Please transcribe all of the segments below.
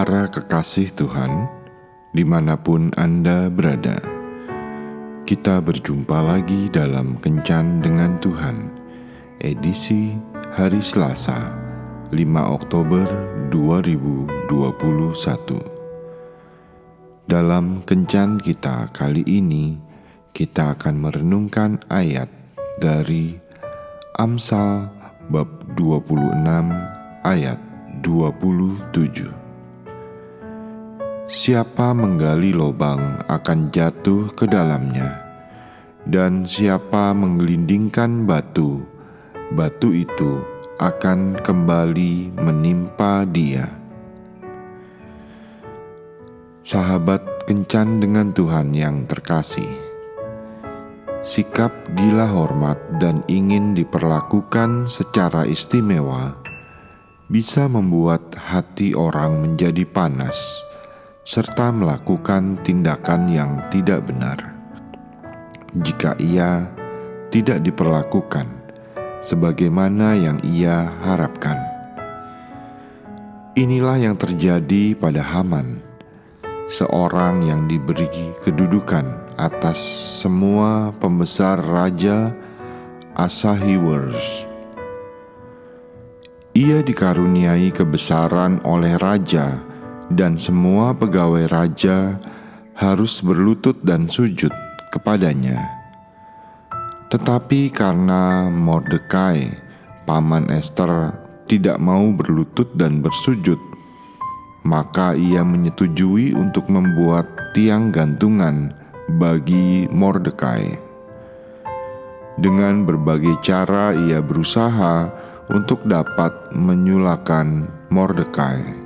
Para kekasih Tuhan, di mana pun Anda berada, kita berjumpa lagi dalam Kencan dengan Tuhan, edisi hari Selasa, 5 Oktober 2021. Dalam Kencan kita kali ini, kita akan merenungkan ayat dari Amsal bab 26 ayat 27. Siapa menggali lubang akan jatuh ke dalamnya, dan siapa menggelindingkan batu, batu itu akan kembali menimpa dia. Sahabat kencan dengan Tuhan yang terkasih, sikap gila hormat dan ingin diperlakukan secara istimewa bisa membuat hati orang menjadi panas serta melakukan tindakan yang tidak benar. Jika ia tidak diperlakukan sebagaimana yang ia harapkan, inilah yang terjadi pada Haman, seorang yang diberi kedudukan atas semua pembesar raja Asahiwers. Ia dikaruniai kebesaran oleh raja dan semua pegawai raja harus berlutut dan sujud kepadanya. Tetapi karena Mordekai, paman Esther, tidak mau berlutut dan bersujud, maka ia menyetujui untuk membuat tiang gantungan bagi Mordekai. Dengan berbagai cara ia berusaha untuk dapat menyulakan Mordekai.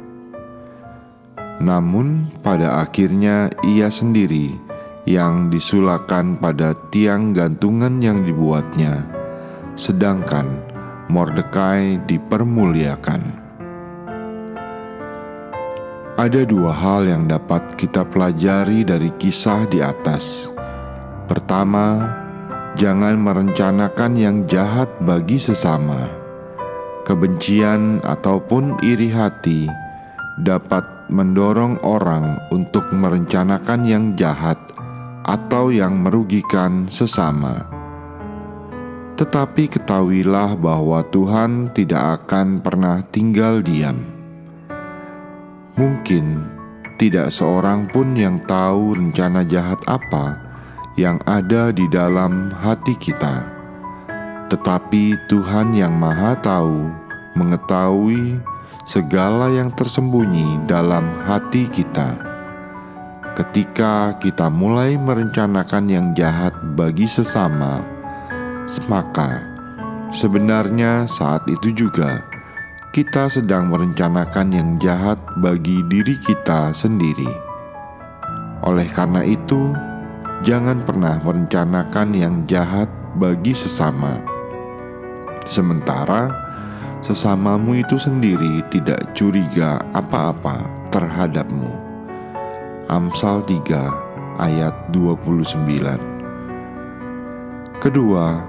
Namun, pada akhirnya ia sendiri yang disulakan pada tiang gantungan yang dibuatnya, sedangkan Mordekai dipermuliakan. Ada dua hal yang dapat kita pelajari dari kisah di atas. Pertama, jangan merencanakan yang jahat bagi sesama. Kebencian ataupun iri hati dapat mendorong orang untuk merencanakan yang jahat atau yang merugikan sesama. Tetapi ketahuilah bahwa Tuhan tidak akan pernah tinggal diam. Mungkin tidak seorang pun yang tahu rencana jahat apa yang ada di dalam hati kita, tetapi Tuhan yang Maha Tahu mengetahui segala yang tersembunyi dalam hati kita. Ketika kita mulai merencanakan yang jahat bagi sesama, maka sebenarnya saat itu juga kita sedang merencanakan yang jahat bagi diri kita sendiri. Oleh karena itu, jangan pernah merencanakan yang jahat bagi sesama. Sementara sesamamu itu sendiri tidak curiga apa-apa terhadapmu. Amsal 3 ayat 29 Kedua,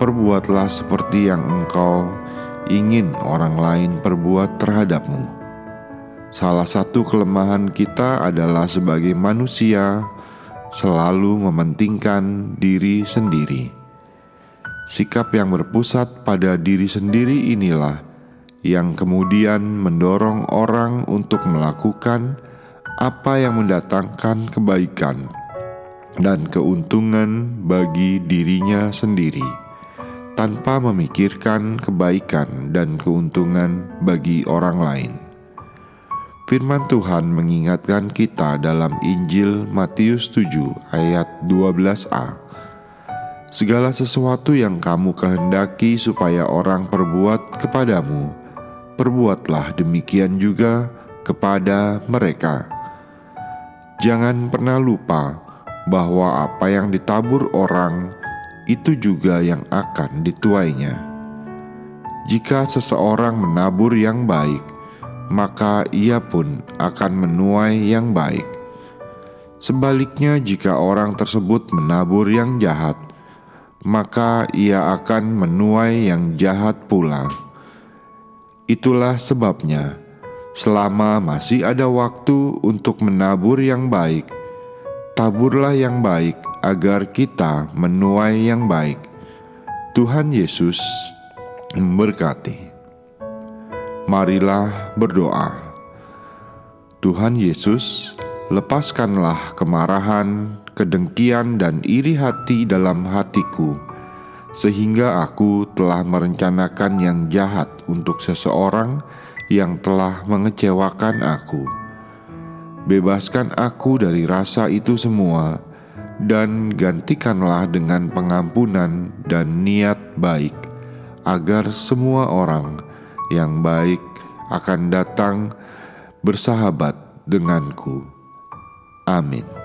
perbuatlah seperti yang engkau ingin orang lain perbuat terhadapmu. Salah satu kelemahan kita adalah sebagai manusia selalu mementingkan diri sendiri Sikap yang berpusat pada diri sendiri inilah yang kemudian mendorong orang untuk melakukan apa yang mendatangkan kebaikan dan keuntungan bagi dirinya sendiri, tanpa memikirkan kebaikan dan keuntungan bagi orang lain. Firman Tuhan mengingatkan kita dalam Injil Matius 7 ayat 12a Segala sesuatu yang kamu kehendaki supaya orang perbuat kepadamu, perbuatlah demikian juga kepada mereka. Jangan pernah lupa bahwa apa yang ditabur orang itu juga yang akan dituainya. Jika seseorang menabur yang baik, maka ia pun akan menuai yang baik. Sebaliknya, jika orang tersebut menabur yang jahat, maka ia akan menuai yang jahat pula. Itulah sebabnya Selama masih ada waktu untuk menabur yang baik, taburlah yang baik agar kita menuai yang baik. Tuhan Yesus memberkati. Marilah berdoa. Tuhan Yesus, lepaskanlah kemarahan, kedengkian, dan iri hati dalam hatiku, sehingga aku telah merencanakan yang jahat untuk seseorang yang telah mengecewakan aku. Bebaskan aku dari rasa itu semua, dan gantikanlah dengan pengampunan dan niat baik, agar semua orang yang baik akan datang bersahabat denganku. Amin.